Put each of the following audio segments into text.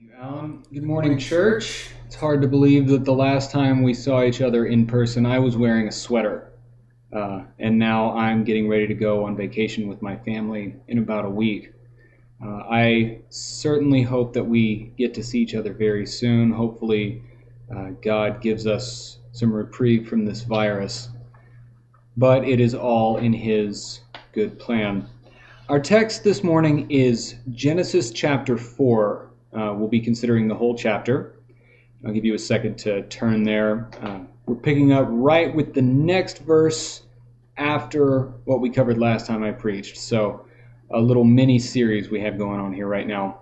you, Alan. Good morning, church. It's hard to believe that the last time we saw each other in person, I was wearing a sweater. Uh, and now I'm getting ready to go on vacation with my family in about a week. Uh, I certainly hope that we get to see each other very soon. Hopefully, uh, God gives us some reprieve from this virus. But it is all in His good plan. Our text this morning is Genesis chapter 4. Uh, we'll be considering the whole chapter. I'll give you a second to turn there. Uh, we're picking up right with the next verse after what we covered last time I preached. So, a little mini series we have going on here right now.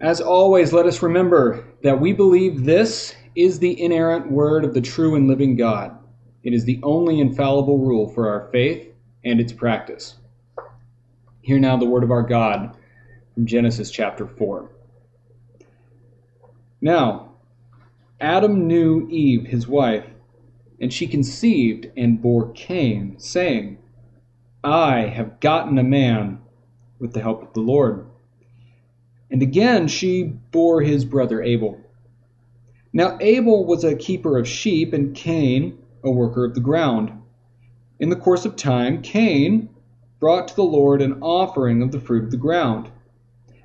As always, let us remember that we believe this is the inerrant word of the true and living God. It is the only infallible rule for our faith and its practice. Hear now the word of our God from Genesis chapter 4. Now, Adam knew Eve, his wife, and she conceived and bore Cain, saying, I have gotten a man with the help of the Lord. And again she bore his brother Abel. Now Abel was a keeper of sheep, and Cain a worker of the ground. In the course of time, Cain brought to the Lord an offering of the fruit of the ground.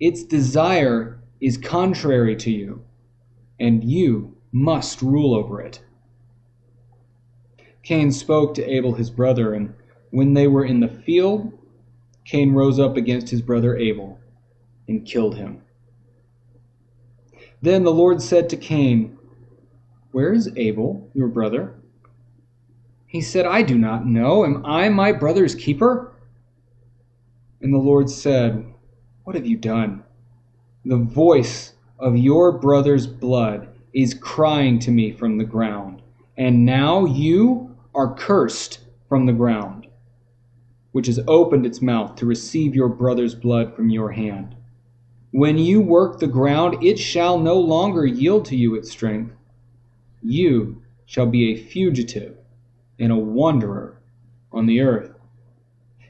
Its desire is contrary to you, and you must rule over it. Cain spoke to Abel his brother, and when they were in the field, Cain rose up against his brother Abel and killed him. Then the Lord said to Cain, Where is Abel, your brother? He said, I do not know. Am I my brother's keeper? And the Lord said, what have you done? The voice of your brother's blood is crying to me from the ground, and now you are cursed from the ground, which has opened its mouth to receive your brother's blood from your hand. When you work the ground, it shall no longer yield to you its strength. You shall be a fugitive and a wanderer on the earth.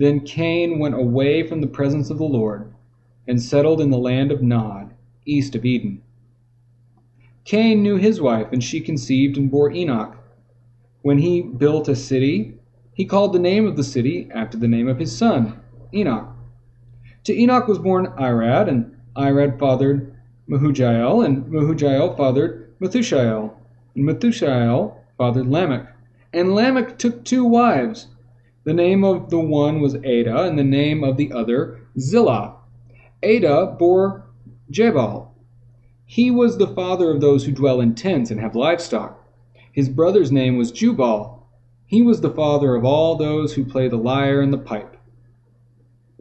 Then Cain went away from the presence of the Lord and settled in the land of Nod, east of Eden. Cain knew his wife, and she conceived and bore Enoch. When he built a city, he called the name of the city after the name of his son, Enoch. To Enoch was born Irad, and Irad fathered Mehujael, and Mehujael fathered Methushael, and Methushael fathered Lamech. And Lamech took two wives. The name of the one was Ada, and the name of the other Zillah. Ada bore Jabal. He was the father of those who dwell in tents and have livestock. His brother's name was Jubal. He was the father of all those who play the lyre and the pipe.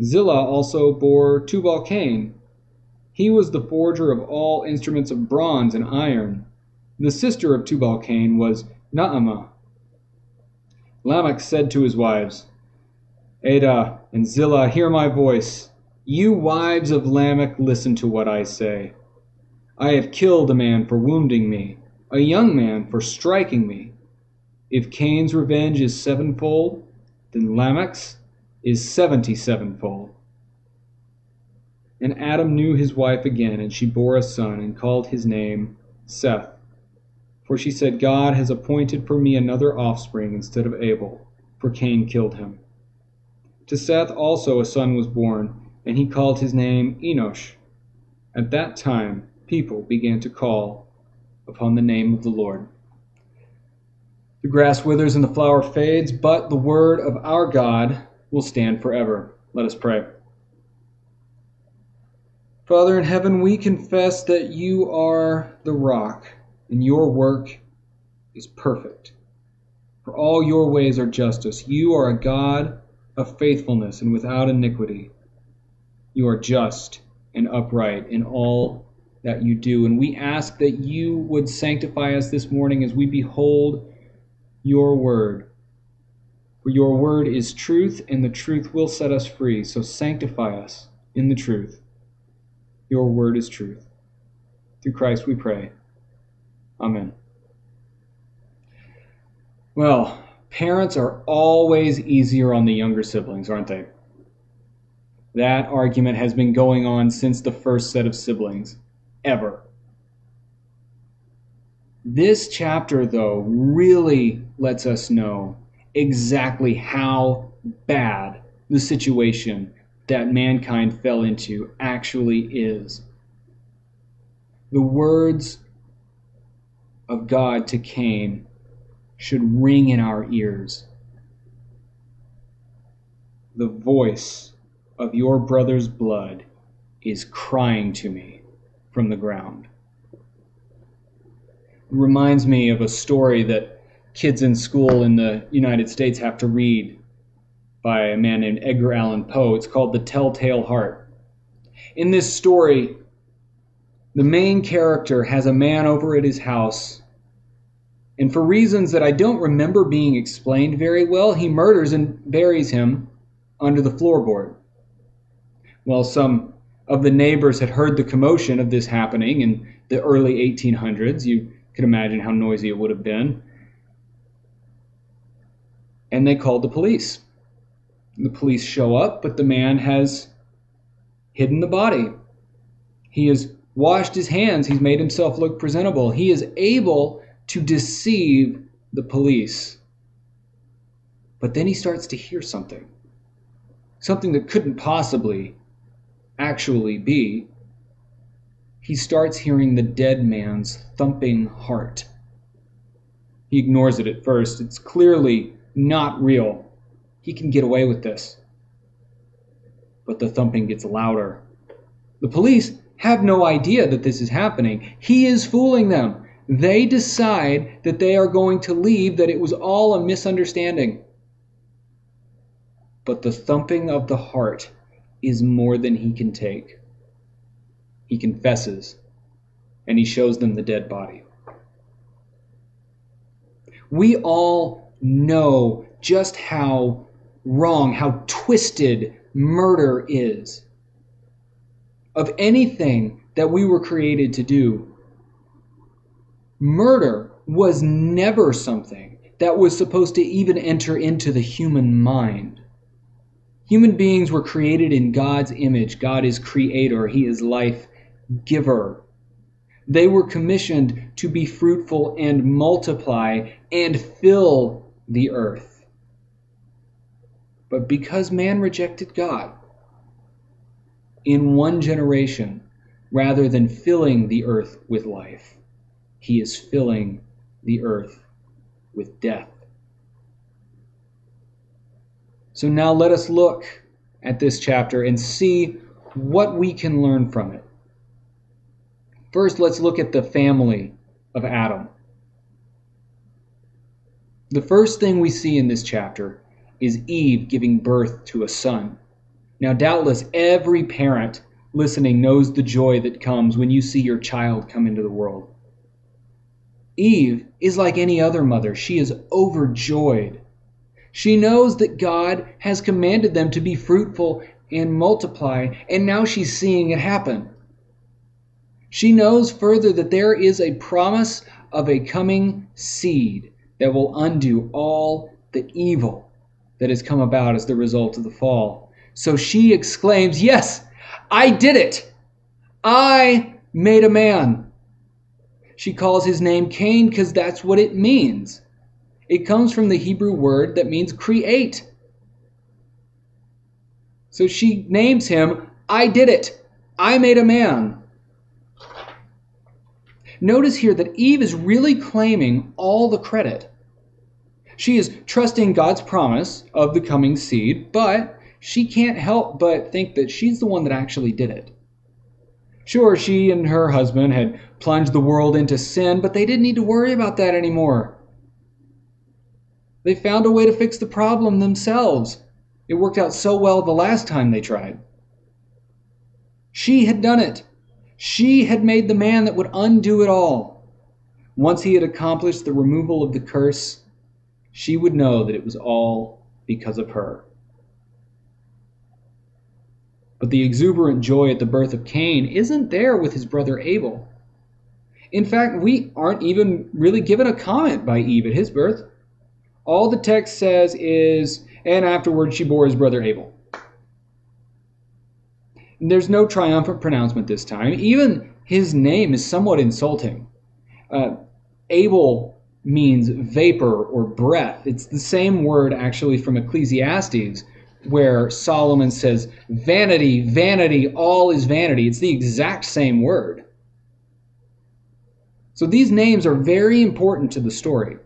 Zillah also bore Tubal Cain. He was the forger of all instruments of bronze and iron. The sister of Tubal Cain was Naamah. Lamech said to his wives, Ada and Zillah, hear my voice. You wives of Lamech, listen to what I say. I have killed a man for wounding me, a young man for striking me. If Cain's revenge is sevenfold, then Lamech's is seventy sevenfold. And Adam knew his wife again, and she bore a son, and called his name Seth. For she said, God has appointed for me another offspring instead of Abel, for Cain killed him. To Seth also a son was born, and he called his name Enosh. At that time people began to call upon the name of the Lord. The grass withers and the flower fades, but the word of our God will stand forever. Let us pray. Father in heaven, we confess that you are the rock, and your work is perfect. For all your ways are justice. You are a God of faithfulness and without iniquity. You are just and upright in all that you do. And we ask that you would sanctify us this morning as we behold your word. For your word is truth, and the truth will set us free. So sanctify us in the truth. Your word is truth. Through Christ we pray. Amen. Well, parents are always easier on the younger siblings, aren't they? That argument has been going on since the first set of siblings, ever. This chapter, though, really lets us know exactly how bad the situation that mankind fell into actually is. The words of God to Cain should ring in our ears. The voice of your brother's blood is crying to me from the ground. It reminds me of a story that kids in school in the United States have to read by a man named Edgar Allan Poe. It's called The Telltale Heart. In this story, the main character has a man over at his house and for reasons that I don't remember being explained very well, he murders and buries him under the floorboard. Well, some of the neighbors had heard the commotion of this happening in the early 1800s. You could imagine how noisy it would have been. And they called the police. The police show up, but the man has hidden the body. He has washed his hands, he's made himself look presentable. He is able to deceive the police. But then he starts to hear something. Something that couldn't possibly actually be. He starts hearing the dead man's thumping heart. He ignores it at first. It's clearly not real. He can get away with this. But the thumping gets louder. The police have no idea that this is happening. He is fooling them. They decide that they are going to leave, that it was all a misunderstanding. But the thumping of the heart is more than he can take. He confesses, and he shows them the dead body. We all know just how wrong, how twisted murder is. Of anything that we were created to do, Murder was never something that was supposed to even enter into the human mind. Human beings were created in God's image. God is creator, He is life giver. They were commissioned to be fruitful and multiply and fill the earth. But because man rejected God, in one generation, rather than filling the earth with life, he is filling the earth with death. So now let us look at this chapter and see what we can learn from it. First, let's look at the family of Adam. The first thing we see in this chapter is Eve giving birth to a son. Now, doubtless every parent listening knows the joy that comes when you see your child come into the world. Eve is like any other mother. She is overjoyed. She knows that God has commanded them to be fruitful and multiply, and now she's seeing it happen. She knows further that there is a promise of a coming seed that will undo all the evil that has come about as the result of the fall. So she exclaims, Yes, I did it! I made a man. She calls his name Cain because that's what it means. It comes from the Hebrew word that means create. So she names him, I did it. I made a man. Notice here that Eve is really claiming all the credit. She is trusting God's promise of the coming seed, but she can't help but think that she's the one that actually did it. Sure, she and her husband had plunged the world into sin, but they didn't need to worry about that anymore. They found a way to fix the problem themselves. It worked out so well the last time they tried. She had done it. She had made the man that would undo it all. Once he had accomplished the removal of the curse, she would know that it was all because of her. But the exuberant joy at the birth of Cain isn't there with his brother Abel. In fact, we aren't even really given a comment by Eve at his birth. All the text says is, and afterward she bore his brother Abel. There's no triumphant pronouncement this time. Even his name is somewhat insulting. Uh, Abel means vapor or breath. It's the same word actually from Ecclesiastes, where Solomon says, Vanity, vanity, all is vanity. It's the exact same word. So these names are very important to the story.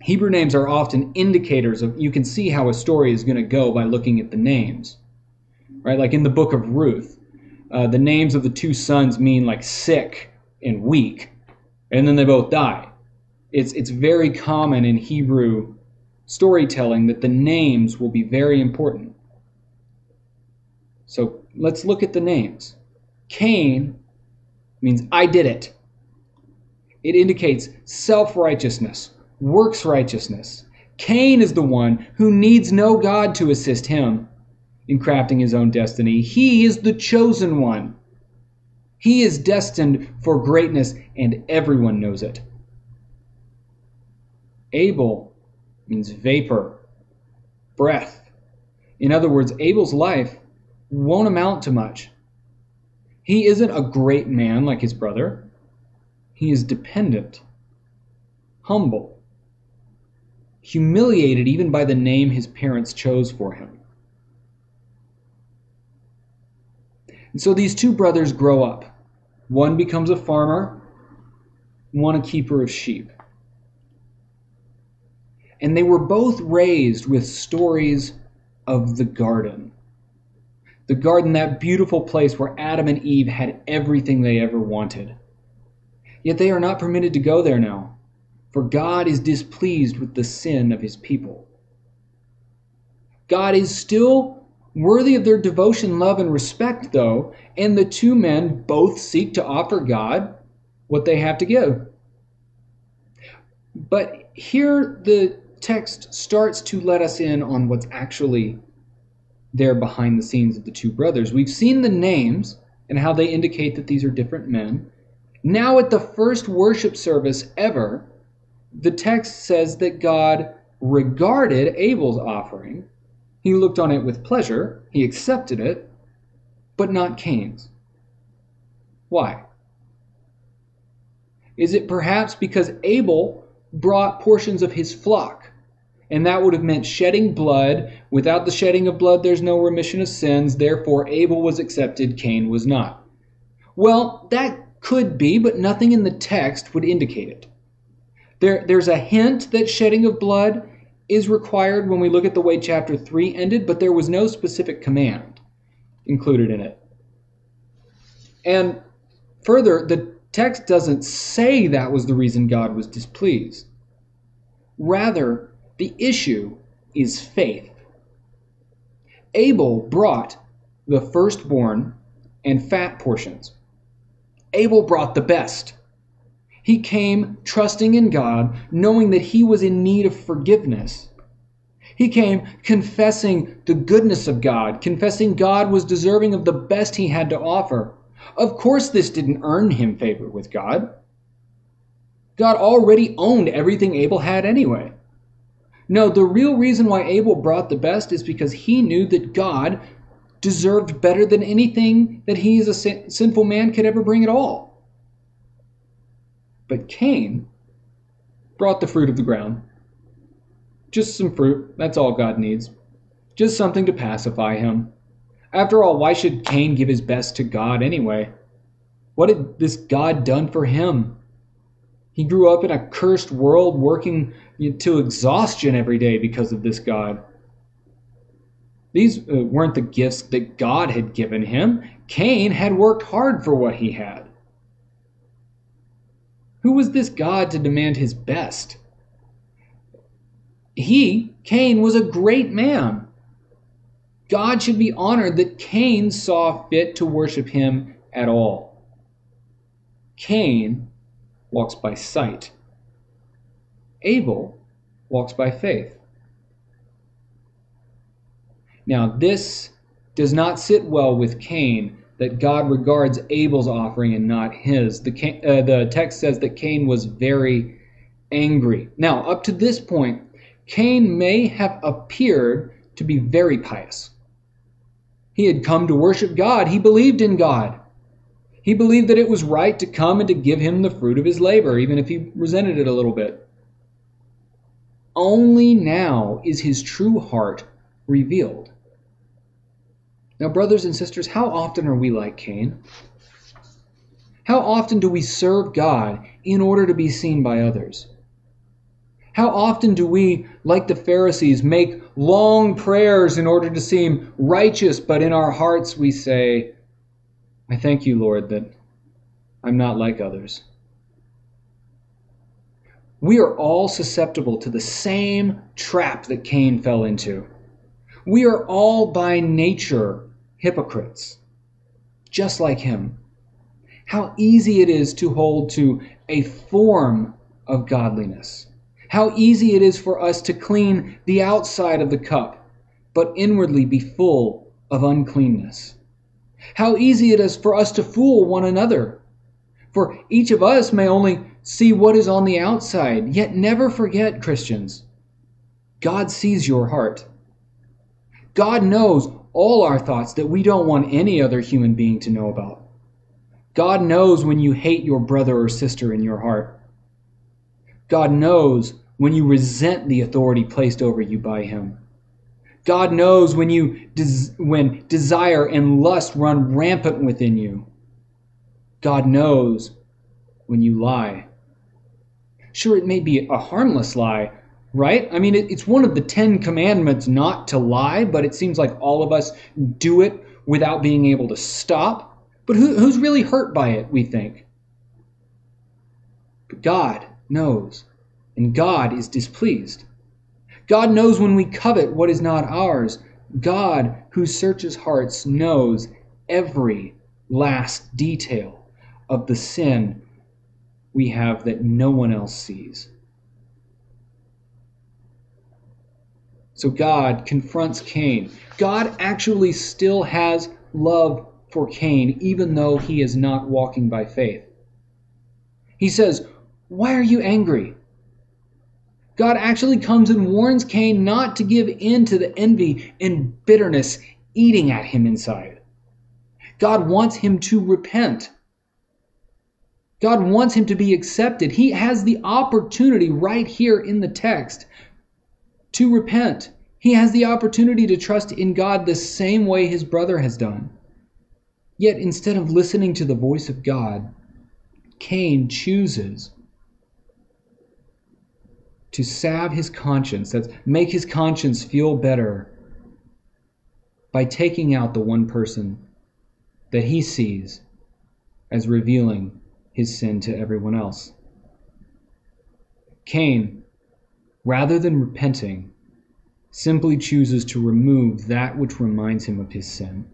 Hebrew names are often indicators of, you can see how a story is going to go by looking at the names. Right? Like in the book of Ruth, uh, the names of the two sons mean like sick and weak, and then they both die. It's, it's very common in Hebrew storytelling that the names will be very important. So let's look at the names. Cain means I did it. It indicates self righteousness, works righteousness. Cain is the one who needs no God to assist him in crafting his own destiny. He is the chosen one. He is destined for greatness, and everyone knows it. Abel means vapor, breath. In other words, Abel's life won't amount to much. He isn't a great man like his brother. He is dependent, humble, humiliated even by the name his parents chose for him. And so these two brothers grow up. One becomes a farmer, one a keeper of sheep. And they were both raised with stories of the garden. The garden, that beautiful place where Adam and Eve had everything they ever wanted. Yet they are not permitted to go there now, for God is displeased with the sin of his people. God is still worthy of their devotion, love, and respect, though, and the two men both seek to offer God what they have to give. But here the text starts to let us in on what's actually there behind the scenes of the two brothers. We've seen the names and how they indicate that these are different men. Now, at the first worship service ever, the text says that God regarded Abel's offering. He looked on it with pleasure, he accepted it, but not Cain's. Why? Is it perhaps because Abel brought portions of his flock and that would have meant shedding blood. Without the shedding of blood, there's no remission of sins. Therefore, Abel was accepted, Cain was not. Well, that could be, but nothing in the text would indicate it. There, there's a hint that shedding of blood is required when we look at the way chapter 3 ended, but there was no specific command included in it. And further, the text doesn't say that was the reason God was displeased. Rather, the issue is faith. Abel brought the firstborn and fat portions. Abel brought the best. He came trusting in God, knowing that he was in need of forgiveness. He came confessing the goodness of God, confessing God was deserving of the best he had to offer. Of course, this didn't earn him favor with God. God already owned everything Abel had anyway. No, the real reason why Abel brought the best is because he knew that God deserved better than anything that he as a sin- sinful man could ever bring at all. But Cain brought the fruit of the ground. Just some fruit, that's all God needs. Just something to pacify him. After all, why should Cain give his best to God anyway? What had this God done for him? He grew up in a cursed world, working to exhaustion every day because of this God. These uh, weren't the gifts that God had given him. Cain had worked hard for what he had. Who was this God to demand his best? He, Cain, was a great man. God should be honored that Cain saw fit to worship him at all. Cain walks by sight. Abel walks by faith. Now, this does not sit well with Cain that God regards Abel's offering and not his. The, uh, the text says that Cain was very angry. Now, up to this point, Cain may have appeared to be very pious. He had come to worship God, he believed in God. He believed that it was right to come and to give him the fruit of his labor, even if he resented it a little bit. Only now is his true heart revealed. Now, brothers and sisters, how often are we like Cain? How often do we serve God in order to be seen by others? How often do we, like the Pharisees, make long prayers in order to seem righteous, but in our hearts we say, I thank you, Lord, that I'm not like others? We are all susceptible to the same trap that Cain fell into. We are all by nature hypocrites, just like him. How easy it is to hold to a form of godliness. How easy it is for us to clean the outside of the cup, but inwardly be full of uncleanness. How easy it is for us to fool one another. For each of us may only see what is on the outside, yet never forget, Christians, God sees your heart. God knows all our thoughts that we don't want any other human being to know about. God knows when you hate your brother or sister in your heart. God knows when you resent the authority placed over you by him. God knows when you des- when desire and lust run rampant within you. God knows when you lie. Sure, it may be a harmless lie, right? I mean, it's one of the Ten Commandments not to lie, but it seems like all of us do it without being able to stop. But who, who's really hurt by it, we think? But God knows, and God is displeased. God knows when we covet what is not ours. God, who searches hearts, knows every last detail of the sin we have that no one else sees. So God confronts Cain. God actually still has love for Cain, even though he is not walking by faith. He says, Why are you angry? God actually comes and warns Cain not to give in to the envy and bitterness eating at him inside. God wants him to repent. God wants him to be accepted. He has the opportunity right here in the text to repent. He has the opportunity to trust in God the same way his brother has done. Yet instead of listening to the voice of God, Cain chooses to salve his conscience, that's make his conscience feel better by taking out the one person that he sees as revealing his sin to everyone else. Cain rather than repenting, simply chooses to remove that which reminds him of his sin.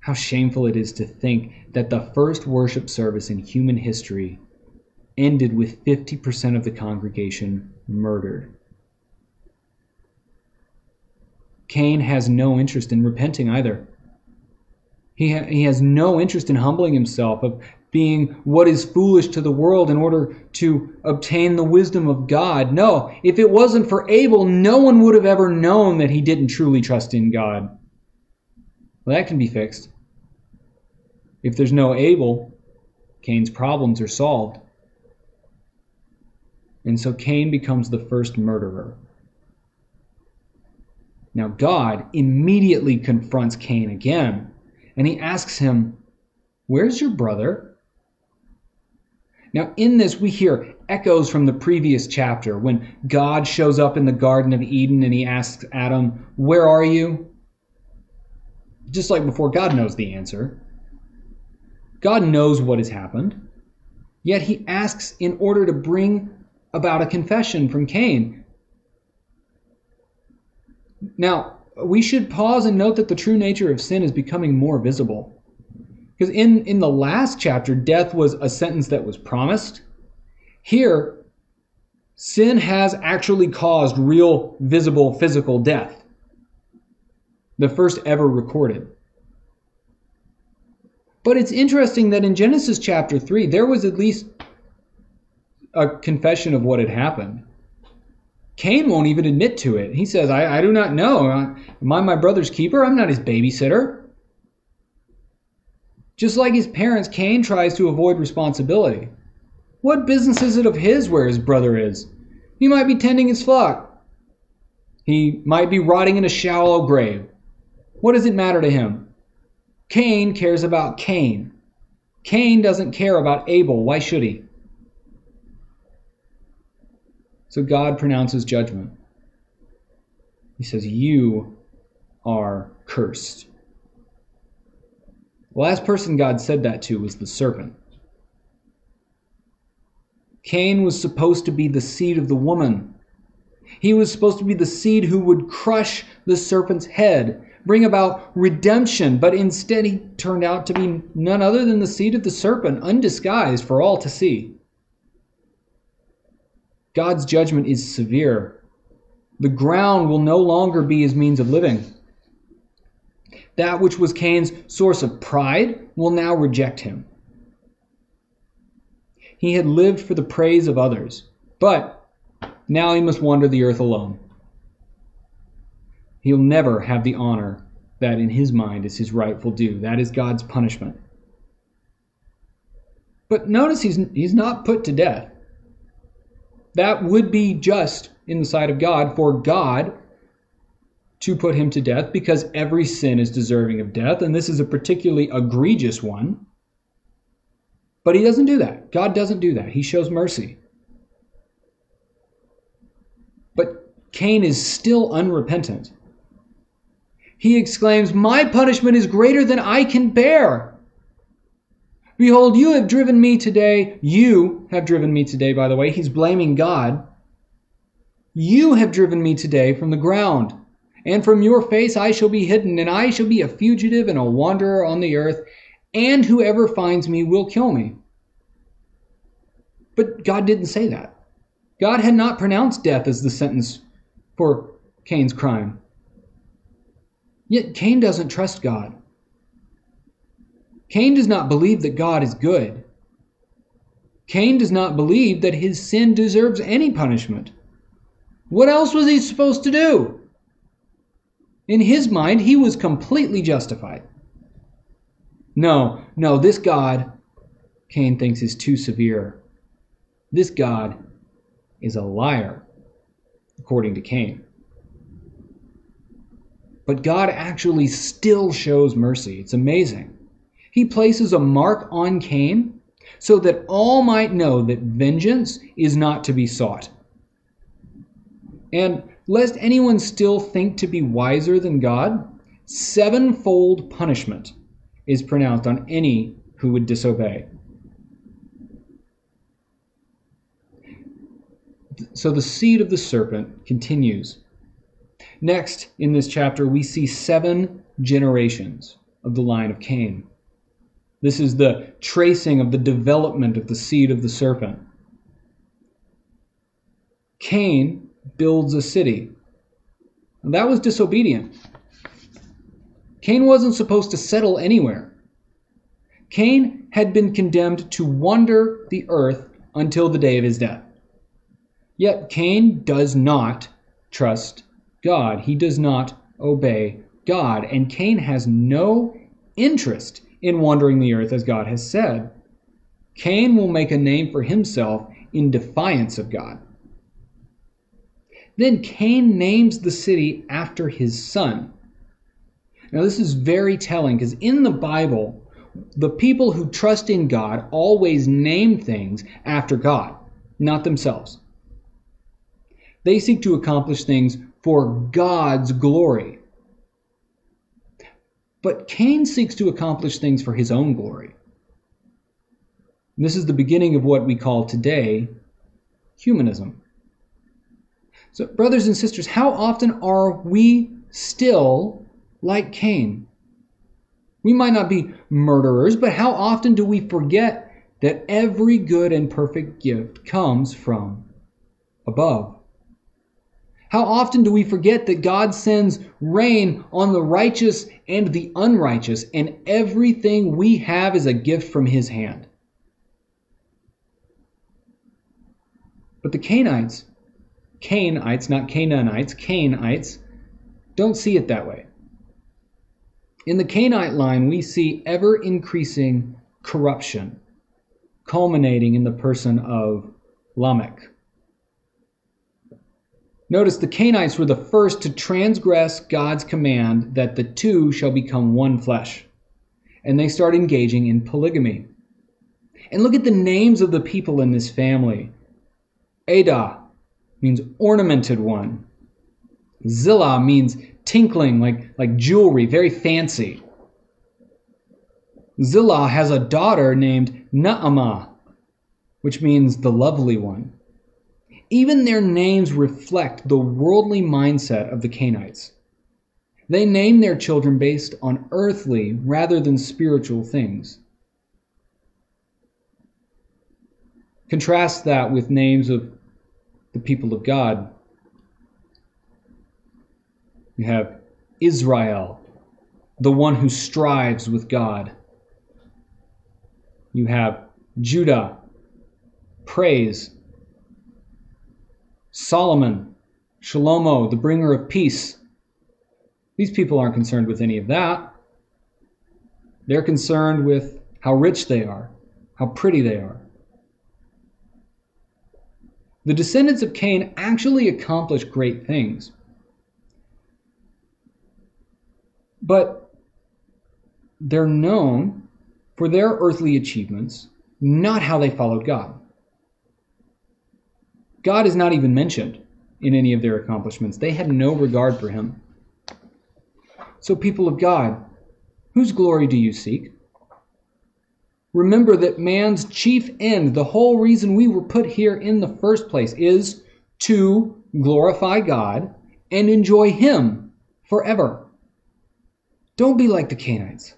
How shameful it is to think that the first worship service in human history ended with 50% of the congregation murdered. Cain has no interest in repenting either. He, ha- he has no interest in humbling himself, of being what is foolish to the world in order to obtain the wisdom of God. No, if it wasn't for Abel, no one would have ever known that he didn't truly trust in God. Well, that can be fixed. If there's no Abel, Cain's problems are solved. And so Cain becomes the first murderer. Now, God immediately confronts Cain again, and he asks him, Where's your brother? Now, in this, we hear echoes from the previous chapter when God shows up in the Garden of Eden and he asks Adam, Where are you? Just like before, God knows the answer. God knows what has happened. Yet he asks in order to bring about a confession from Cain. Now, we should pause and note that the true nature of sin is becoming more visible. Because in, in the last chapter, death was a sentence that was promised. Here, sin has actually caused real, visible, physical death. The first ever recorded. But it's interesting that in Genesis chapter 3, there was at least a confession of what had happened. Cain won't even admit to it. He says, I, I do not know. Am I my brother's keeper? I'm not his babysitter. Just like his parents, Cain tries to avoid responsibility. What business is it of his where his brother is? He might be tending his flock. He might be rotting in a shallow grave. What does it matter to him? Cain cares about Cain. Cain doesn't care about Abel. Why should he? So God pronounces judgment. He says, You are cursed. The last person God said that to was the serpent. Cain was supposed to be the seed of the woman. He was supposed to be the seed who would crush the serpent's head, bring about redemption, but instead he turned out to be none other than the seed of the serpent, undisguised for all to see. God's judgment is severe. The ground will no longer be his means of living. That which was Cain's source of pride will now reject him. He had lived for the praise of others, but now he must wander the earth alone. He'll never have the honor that in his mind is his rightful due. That is God's punishment. But notice he's, he's not put to death. That would be just in the sight of God for God to put him to death because every sin is deserving of death, and this is a particularly egregious one. But he doesn't do that. God doesn't do that. He shows mercy. But Cain is still unrepentant. He exclaims, My punishment is greater than I can bear. Behold, you have driven me today. You have driven me today, by the way. He's blaming God. You have driven me today from the ground and from your face I shall be hidden, and I shall be a fugitive and a wanderer on the earth, and whoever finds me will kill me. But God didn't say that. God had not pronounced death as the sentence for Cain's crime. Yet Cain doesn't trust God. Cain does not believe that God is good. Cain does not believe that his sin deserves any punishment. What else was he supposed to do? In his mind, he was completely justified. No, no, this God, Cain thinks, is too severe. This God is a liar, according to Cain. But God actually still shows mercy. It's amazing. He places a mark on Cain so that all might know that vengeance is not to be sought. And lest anyone still think to be wiser than God, sevenfold punishment is pronounced on any who would disobey. So the seed of the serpent continues. Next, in this chapter, we see seven generations of the line of Cain. This is the tracing of the development of the seed of the serpent. Cain builds a city. And that was disobedient. Cain wasn't supposed to settle anywhere. Cain had been condemned to wander the earth until the day of his death. Yet Cain does not trust God. He does not obey God. And Cain has no interest in wandering the earth as God has said. Cain will make a name for himself in defiance of God. Then Cain names the city after his son. Now, this is very telling because in the Bible, the people who trust in God always name things after God, not themselves. They seek to accomplish things for God's glory. But Cain seeks to accomplish things for his own glory. This is the beginning of what we call today humanism. So, brothers and sisters, how often are we still like Cain? We might not be murderers, but how often do we forget that every good and perfect gift comes from above? How often do we forget that God sends rain on the righteous and the unrighteous, and everything we have is a gift from His hand? But the Cainites, Cainites, not Canaanites, Cainites, don't see it that way. In the Cainite line, we see ever increasing corruption, culminating in the person of Lamech. Notice the Cainites were the first to transgress God's command that the two shall become one flesh. And they start engaging in polygamy. And look at the names of the people in this family. Adah means ornamented one. Zillah means tinkling, like, like jewelry, very fancy. Zillah has a daughter named Naamah, which means the lovely one. Even their names reflect the worldly mindset of the Cainites. They name their children based on earthly rather than spiritual things. Contrast that with names of the people of God. You have Israel, the one who strives with God. You have Judah, praise. Solomon, Shalomo, the bringer of peace. These people aren't concerned with any of that. They're concerned with how rich they are, how pretty they are. The descendants of Cain actually accomplished great things. But they're known for their earthly achievements, not how they followed God. God is not even mentioned in any of their accomplishments. They had no regard for him. So, people of God, whose glory do you seek? Remember that man's chief end, the whole reason we were put here in the first place, is to glorify God and enjoy Him forever. Don't be like the Canaanites.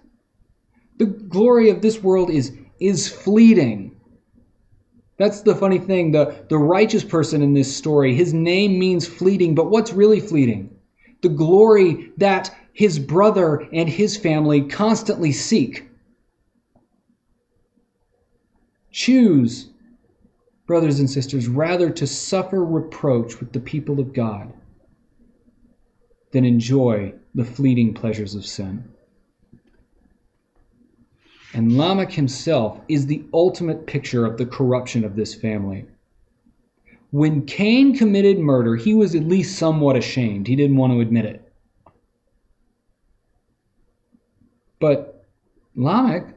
The glory of this world is, is fleeting. That's the funny thing. The, the righteous person in this story, his name means fleeting, but what's really fleeting? The glory that his brother and his family constantly seek. Choose, brothers and sisters, rather to suffer reproach with the people of God than enjoy the fleeting pleasures of sin. And Lamech himself is the ultimate picture of the corruption of this family. When Cain committed murder, he was at least somewhat ashamed. He didn't want to admit it. But Lamech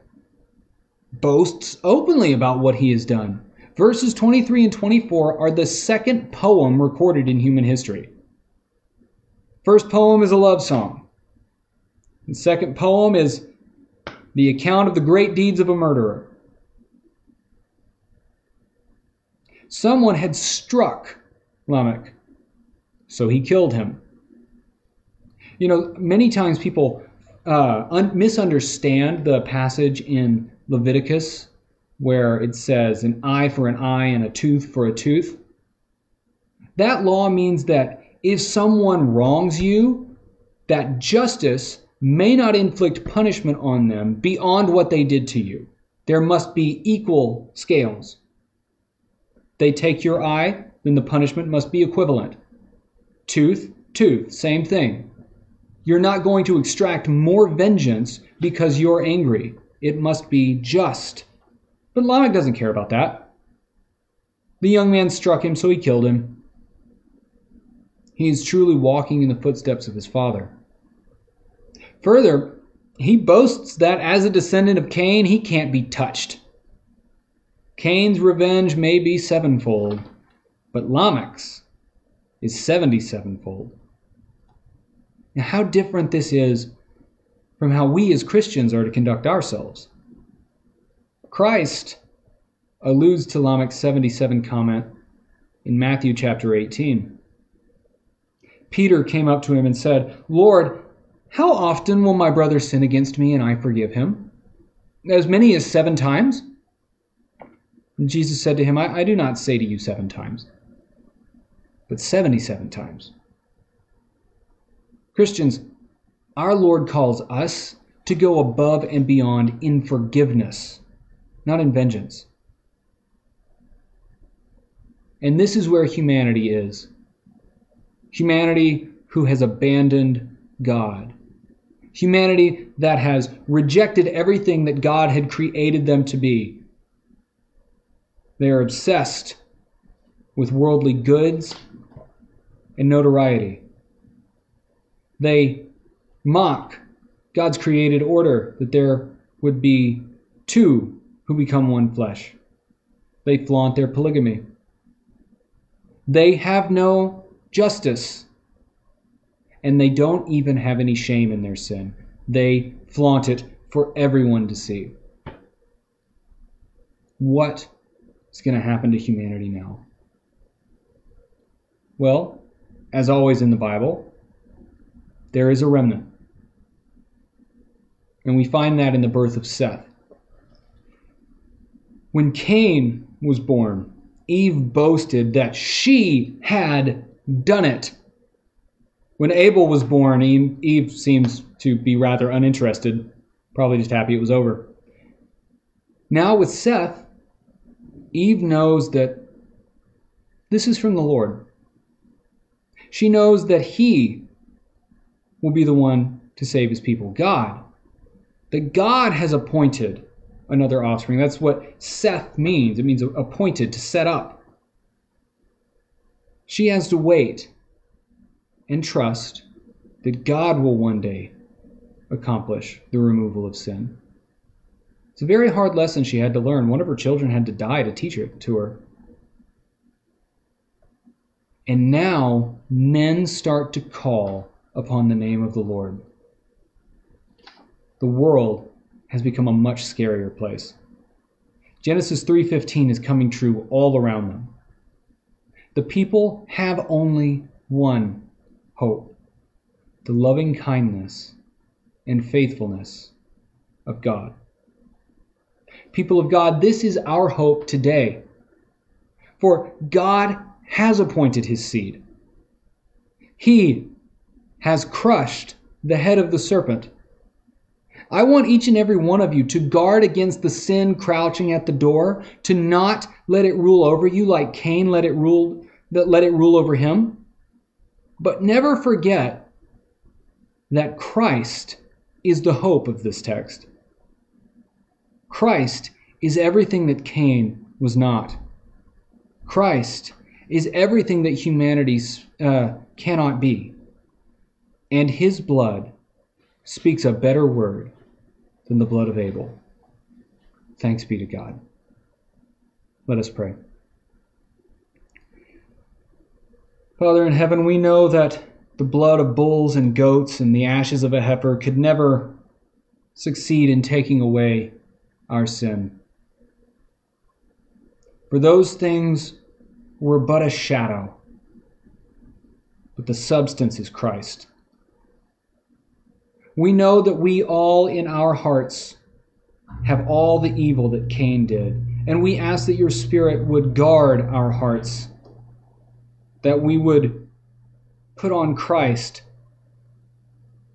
boasts openly about what he has done. Verses 23 and 24 are the second poem recorded in human history. First poem is a love song. The second poem is the account of the great deeds of a murderer. Someone had struck Lamech, so he killed him. You know, many times people uh, un- misunderstand the passage in Leviticus where it says an eye for an eye and a tooth for a tooth. That law means that if someone wrongs you, that justice may not inflict punishment on them beyond what they did to you. There must be equal scales. They take your eye, then the punishment must be equivalent. Tooth, tooth, same thing. You're not going to extract more vengeance because you're angry. It must be just. But Lamech doesn't care about that. The young man struck him, so he killed him. He is truly walking in the footsteps of his father. Further, he boasts that as a descendant of Cain, he can't be touched. Cain's revenge may be sevenfold, but Lamech's is 77 fold. Now, how different this is from how we as Christians are to conduct ourselves. Christ alludes to Lamech's 77 comment in Matthew chapter 18. Peter came up to him and said, Lord, how often will my brother sin against me and I forgive him? As many as seven times? And Jesus said to him, I, I do not say to you seven times, but 77 times. Christians, our Lord calls us to go above and beyond in forgiveness, not in vengeance. And this is where humanity is humanity who has abandoned God, humanity that has rejected everything that God had created them to be. They are obsessed with worldly goods and notoriety. They mock God's created order that there would be two who become one flesh. They flaunt their polygamy. They have no justice. And they don't even have any shame in their sin. They flaunt it for everyone to see. What is going to happen to humanity now? Well, as always in the Bible, there is a remnant. And we find that in the birth of Seth. When Cain was born, Eve boasted that she had done it. When Abel was born, Eve, seems to be rather uninterested, probably just happy it was over. Now, with Seth, Eve knows that this is from the Lord. She knows that He will be the one to save His people, God. That God has appointed another offspring. That's what Seth means. It means appointed, to set up. She has to wait and trust that God will one day accomplish the removal of sin. It's a very hard lesson she had to learn. One of her children had to die to teach it to her. And now men start to call upon the name of the Lord. The world has become a much scarier place. Genesis 3:15 is coming true all around them. The people have only one hope: the loving kindness and faithfulness of God. People of God, this is our hope today. For God has appointed his seed. He has crushed the head of the serpent I want each and every one of you to guard against the sin crouching at the door, to not let it rule over you like Cain let it rule let it rule over him. But never forget that Christ is the hope of this text. Christ is everything that Cain was not. Christ is everything that humanity uh, cannot be. And his blood speaks a better word than the blood of Abel. Thanks be to God. Let us pray. Father in heaven, we know that the blood of bulls and goats and the ashes of a heifer could never succeed in taking away our sin. For those things were but a shadow, but the substance is Christ we know that we all in our hearts have all the evil that Cain did. And we ask that your Spirit would guard our hearts, that we would put on Christ,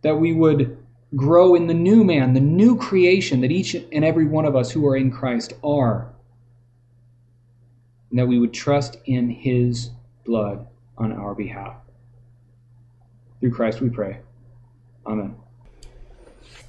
that we would grow in the new man, the new creation that each and every one of us who are in Christ are, and that we would trust in his blood on our behalf. Through Christ we pray. Amen.